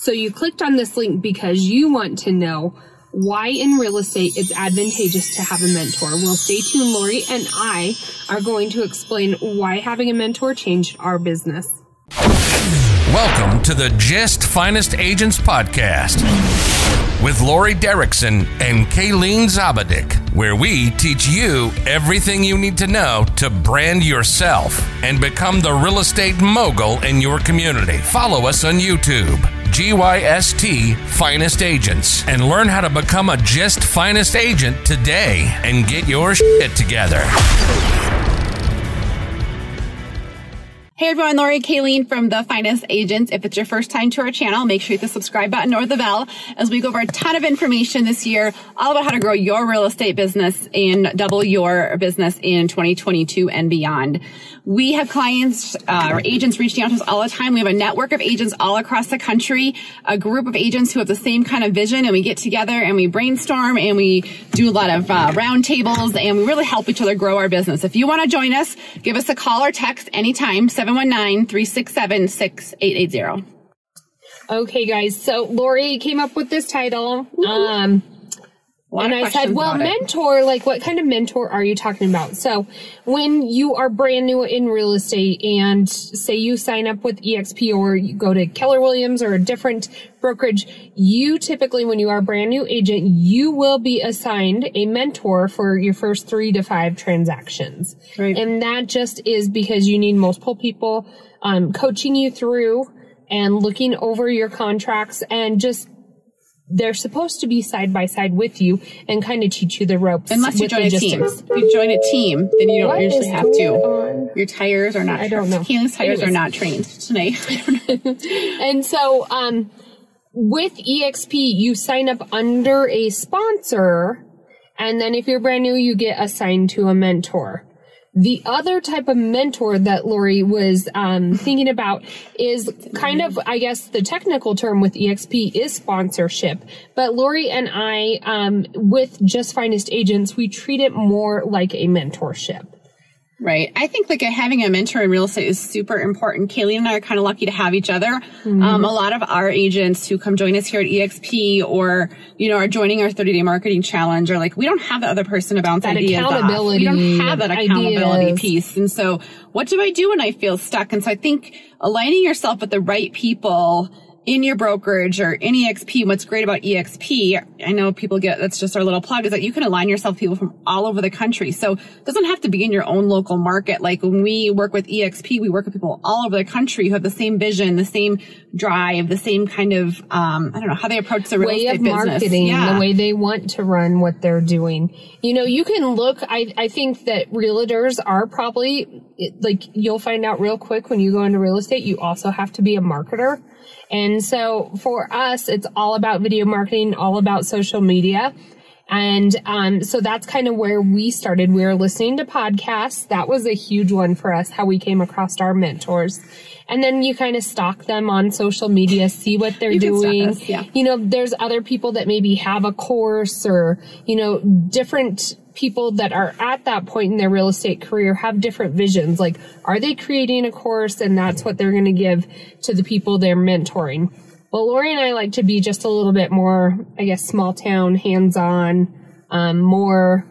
So you clicked on this link because you want to know why in real estate it's advantageous to have a mentor. Well, stay tuned. Lori and I are going to explain why having a mentor changed our business. Welcome to the Just Finest Agents Podcast with Lori Derrickson and Kayleen Zabadik, where we teach you everything you need to know to brand yourself and become the real estate mogul in your community. Follow us on YouTube. GYST Finest Agents and learn how to become a Just Finest Agent today and get your shit together. Hey everyone, Lori Kayleen from The Finest Agents. If it's your first time to our channel, make sure you hit the subscribe button or the bell as we go over a ton of information this year all about how to grow your real estate business and double your business in 2022 and beyond. We have clients uh, or agents reaching out to us all the time. We have a network of agents all across the country, a group of agents who have the same kind of vision, and we get together and we brainstorm and we do a lot of uh, roundtables and we really help each other grow our business. If you want to join us, give us a call or text anytime, 719-367-6880. Okay, guys. So Lori came up with this title. Um, and I said, well, mentor, like what kind of mentor are you talking about? So when you are brand new in real estate and say you sign up with EXP or you go to Keller Williams or a different brokerage, you typically, when you are a brand new agent, you will be assigned a mentor for your first three to five transactions. Right. And that just is because you need multiple people, um, coaching you through and looking over your contracts and just they're supposed to be side by side with you and kind of teach you the ropes. Unless you join a team. If you join a team, then you don't What usually have to. on? Your tires are not. I don't know. Kaylee's tires are not trained tonight. And so, um, with EXP, you sign up under a sponsor, and then if you're brand new, you get assigned to a mentor. The other type of mentor that Lori was um, thinking about is kind of, I guess, the technical term with EXP is sponsorship. But Lori and I, um, with Just Finest Agents, we treat it more like a mentorship. Right. I think like having a mentor in real estate is super important. Kaylee and I are kind of lucky to have each other. Um, a lot of our agents who come join us here at EXP or, you know, are joining our 30 day marketing challenge are like, we don't have the other person to bounce That ideas off. We don't have that accountability ideas. piece. And so what do I do when I feel stuck? And so I think aligning yourself with the right people in your brokerage or in EXP, what's great about EXP, I know people get, that's just our little plug, is that you can align yourself with people from all over the country. So it doesn't have to be in your own local market. Like when we work with EXP, we work with people all over the country who have the same vision, the same drive, the same kind of, um, I don't know, how they approach the real way estate of business. marketing, Yeah. the way they want to run what they're doing. You know, you can look, I, I think that realtors are probably, like, you'll find out real quick when you go into real estate, you also have to be a marketer. And so for us, it's all about video marketing, all about social media. And um, so that's kind of where we started. We were listening to podcasts. That was a huge one for us, how we came across our mentors. And then you kind of stalk them on social media, see what they're You doing. us, yeah. You know, there's other people that maybe have a course or, you know, different people that are at that point in their real estate career have different visions. Like, are they creating a course and that's what they're going to give to the people they're mentoring? Well, Lori and I like to be just a little bit more, I guess, small town, hands on, um, more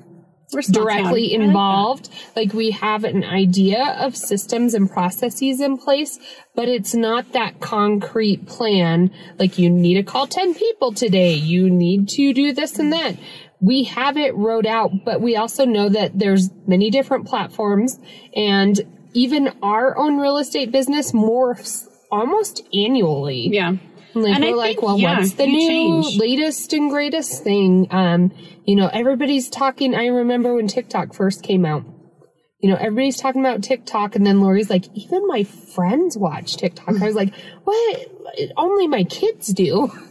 directly town. I like involved. Like we have an idea of systems and processes in place, but it's not that concrete plan. Like you need to call 10 people today. You need to do this and that. We have it wrote out, but we also know that there's many different platforms and even our own real estate business morphs almost annually. Yeah. Like And I we're like, think, well, yeah, what's the new change. latest and greatest thing? Um, you know, everybody's talking. I remember when TikTok first came out. You know, everybody's talking about TikTok, and then Lori's like, even my friends watch TikTok. I was like, what? Only my kids do.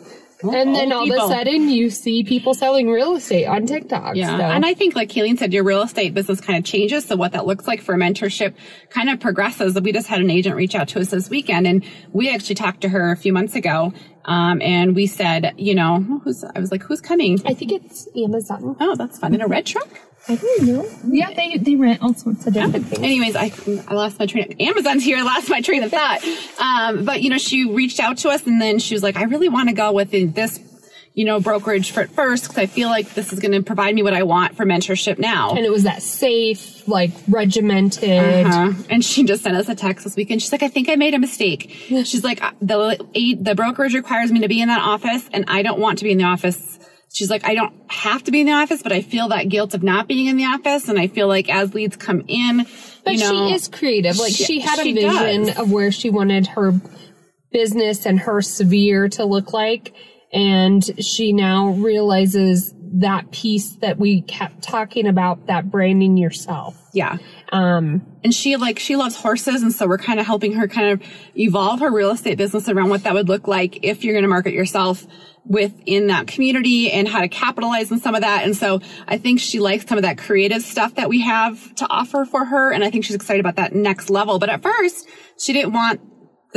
and then old all of a sudden, you see people selling real estate on TikTok. Yeah. So- And I think, like Kayleen said, your real estate business kind of changes. So what that looks like for mentorship kind of progresses. We just had an agent reach out to us this weekend and we actually talked to her a few months ago. Um, and we said, you know, who's, I was like, who's coming? I think it's Amazon. Oh, that's fun. In a red truck? I don't know. Yeah, they, they rent all sorts of different things. Anyways, I, I lost my train of, Amazon's here, I lost my train of thought. Um, but you know, she reached out to us and then she was like, I really want to go with this, you know, brokerage for first because I feel like this is going to provide me what I want for mentorship now. And it was that safe, like regimented. Uh-huh. And she just sent us a text this weekend. She's like, I think I made a mistake. She's like, the the brokerage requires me to be in that office, and I don't want to be in the office. She's like, I don't have to be in the office, but I feel that guilt of not being in the office, and I feel like as leads come in, But you know, she is creative. Like she- she, had a she vision does. of where she wanted her business and her sphere to look like. And she now realizes that piece that we kept talking about, that branding yourself. yeah. Um, and she like she loves horses and so we're kind of helping her kind of evolve her real estate business around what that would look like if you're going to market yourself within that community and how to capitalize on some of that and so i think she likes some of that creative stuff that we have to offer for her and i think she's excited about that next level but at first she didn't want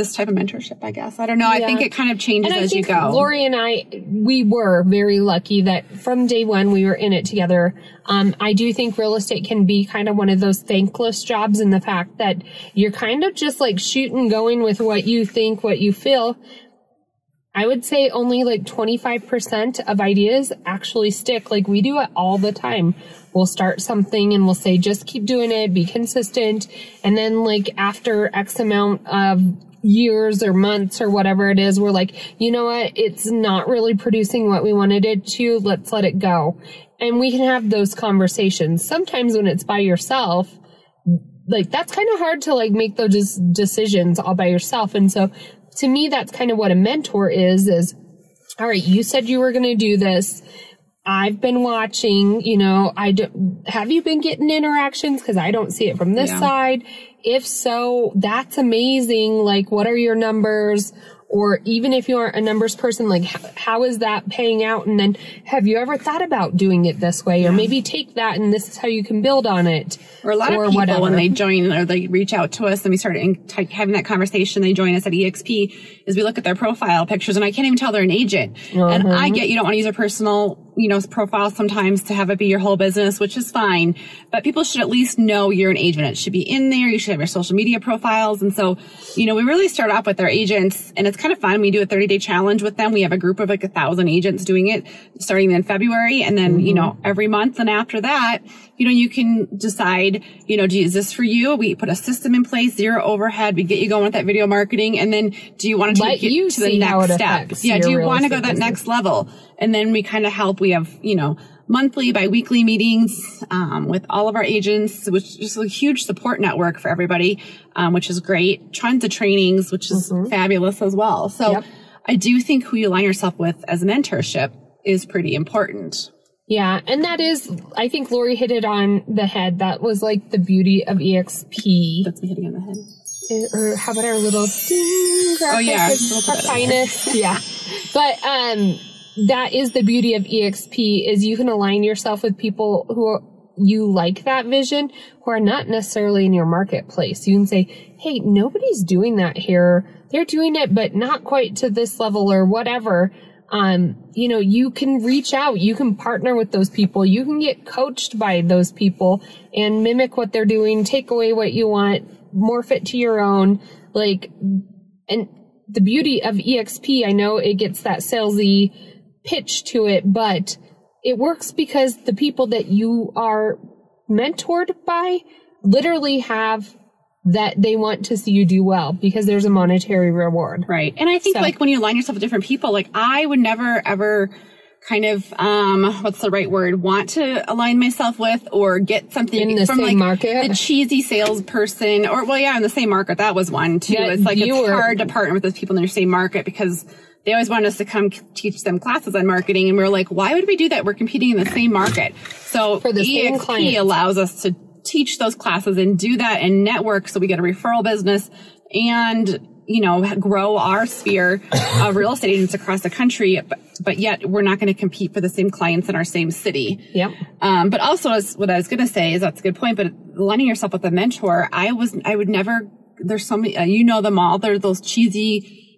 this type of mentorship i guess i don't know i think it kind of changes as you go Lori and I, we were very lucky that from day one we were in it together. Um, I do think real estate can be kind of one of those thankless jobs in the fact that you're kind of just like shooting going with what you think, what you feel. I would say only like 25% of ideas actually stick. Like we do it all the time. We'll start something and we'll say, just keep doing it, be consistent. And then like after X amount of years or months or whatever it is, we're like, you know what? It's not really producing what we wanted it to. Let's let it go. And we can have those conversations. Sometimes when it's by yourself, like that's kind of hard to like make those decisions all by yourself. And so to me, that's kind of what a mentor is, is, all right, you said you were going to do this. I've been watching, you know, I do, have you been getting interactions? Cause I don't see it from this Yeah. side. If so, that's amazing. Like, what are your numbers? Or even if you aren't a numbers person, like, how, how is that paying out? And then have you ever thought about doing it this way? Or maybe take that and this is how you can build on it. Or a lot or of people whatever. when they join or they reach out to us and we start in, t- having that conversation, they join us at EXP is we look at their profile pictures and I can't even tell they're an agent. And Uh-huh. I get you don't want to use a personal, you know, profile sometimes to have it be your whole business, which is fine. But people should at least know you're an agent. It should be in there. You should have your social media profiles. And so, you know, we really start off with our agents and it's kind of fun. We do a 30 day challenge with them. We have a group of like a thousand agents doing it starting in February. And then, you know, mm-hmm. every month and after that, you know, you can decide, you know, do you, is this for you? We put a system in place, zero overhead. We get you going with that video marketing. And then do you want to Let take it you to the next step? Yeah. Do you want to go that business. next level? And then we kind of help. We have, you know, monthly, bi-weekly meetings, um, with all of our agents, which is a huge support network for everybody, um, which is great. Tons of trainings, which is fabulous as well. So Mm-hmm. Yep. I do think who you align yourself with as a mentorship is pretty important. Yeah, and that is, I think Lori hit it on the head. That was like the beauty of EXP. That's me hitting on the head. Or how about our little ding graphic? Oh, yeah, It's we'll put our that in there. finest. yeah. But, um, that is the beauty of EXP is you can align yourself with people who are, you like that vision who are not necessarily in your marketplace. You can say, Hey, nobody's doing that here. They're doing it, but not quite to this level or whatever. Um, you know, you can reach out, you can partner with those people, you can get coached by those people and mimic what they're doing, take away what you want, morph it to your own. Like, and the beauty of EXP, I know it gets that salesy pitch to it, but it works because the people that you are mentored by literally have that they want to see you do well because there's a monetary reward. Right. And I think So- like when you align yourself with different people, like I would never ever kind of um what's the right word want to align myself with or get something In the from same like market? the cheesy salesperson or well yeah in the same market that was one too Yeah, it's like it's were- hard to partner with those people in their same market because they always wanted us to come teach them classes on marketing and we are like why would we do that? We're competing in the same market. So For the EXP allows us to teach those classes and do that and network so we get a referral business and you know grow our sphere of real estate agents across the country but, but yet we're not going to compete for the same clients in our same city. Yep. um, but also as what i was going to say is that's a good point but aligning yourself with a mentor i was i would never there's so many uh, you know them all they're those cheesy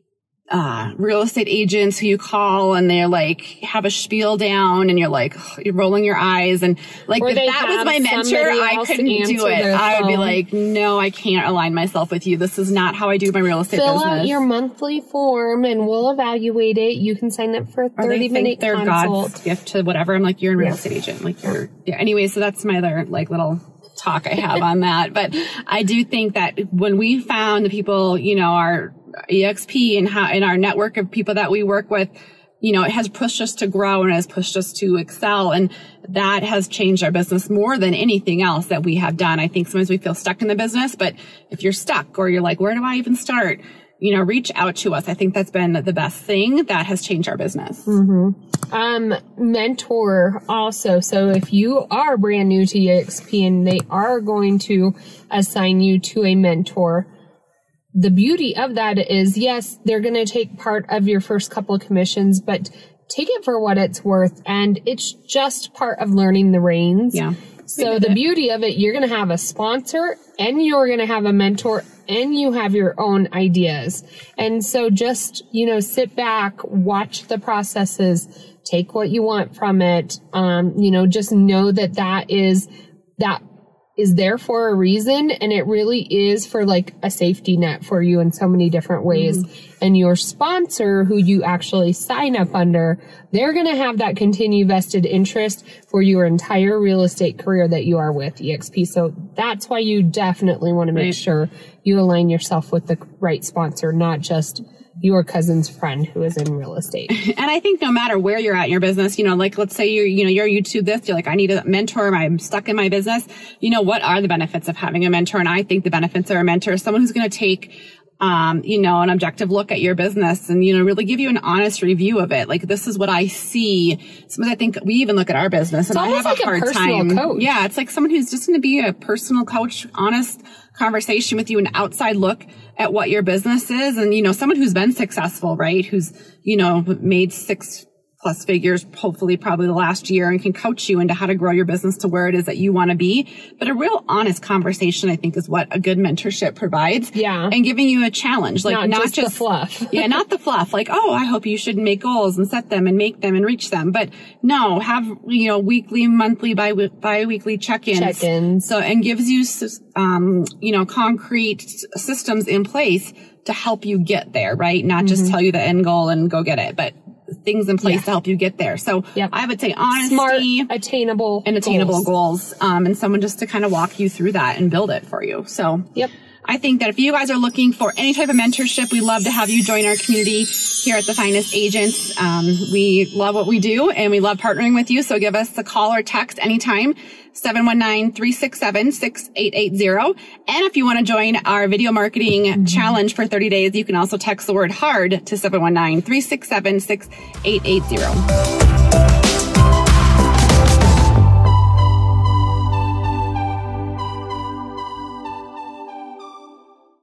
uh, real estate agents who you call and they're like have a spiel down and you're like you're rolling your eyes and like if that was my mentor I couldn't do it I would be like no I can't align myself with you this is not how I do my real estate Fill business out your monthly form and we'll evaluate it. You can sign up for a or 30 they minute think they're consult. God's gift to whatever. I'm like, you're a real Yeah. estate agent. Like you're, yeah. Anyway, so that's my other like little talk I have on that. But I do think that when we found the people, you know, our EXP and how, in our network of people that we work with, you know, it has pushed us to grow and has pushed us to excel. And that has changed our business more than anything else that we have done. I think sometimes we feel stuck in the business, but if you're stuck or you're like, where do I even start? You know, reach out to us. I think that's been the best thing that has changed our business. Um, mentor also. So if you are brand new to EXP and they are going to assign you to a mentor, the beauty of that is yes, they're going to take part of your first couple of commissions, but take it for what it's worth. And it's just part of learning the reins. Yeah. So the beauty of it, you're going to have a sponsor and you're going to have a mentor and you have your own ideas. And so just, you know, sit back, watch the processes, take what you want from it. Um, you know, just know that that is, that is there for a reason and it really is for like a safety net for you in so many different ways. Mm-hmm. And your sponsor who you actually sign up under they're going to have that continued vested interest for your entire real estate career that you are with exp so that's why you definitely want to make Right. sure you align yourself with the right sponsor not just your cousin's friend who is in real estate And I think no matter where you're at in your business, you know, like let's say you're, you know, you're YouTube this, you're like, I need a mentor, I'm stuck in my business. You know, what are the benefits of having a mentor? And I think the benefits are a mentor, someone who's going to take, um, you know, an objective look at your business and, you know, really give you an honest review of it. Like, this is what I see. Sometimes I think we even look at our business and I have like a a hard personal time. coach. Yeah. It's like someone who's just going to be a personal coach, honest conversation with you, an outside look at what your business is. And, you know, someone who's been successful, right? Who's, you know, made six plus figures, hopefully probably the last year and can coach you into how to grow your business to where it is that you want to be. But a real honest conversation, I think is what a good mentorship provides. Yeah. And giving you a challenge, like Not not, just the fluff. yeah, not the fluff. Like, oh, I hope you should make goals and set them and make them and reach them. But no, have, you know, weekly, monthly, bi, bi-weekly check-ins. Check-ins. So, and gives you, um, you know, concrete systems in place to help you get there, right? Not just tell you the end goal and go get it, but things in place. Yeah. to help you get there. So Yep. I would say honesty smart attainable and attainable goals. goals, um, and someone just to kind of walk you through that and build it for you. So Yep. I think that if you guys are looking for any type of mentorship, we love to have you join our community here at the Finest Agents. Um, we love what we do and we love partnering with you. So give us a call or text anytime, 719-367-6880. And if you want to join our video marketing challenge for 30 days, you can also text the word hard to 719-367-6880.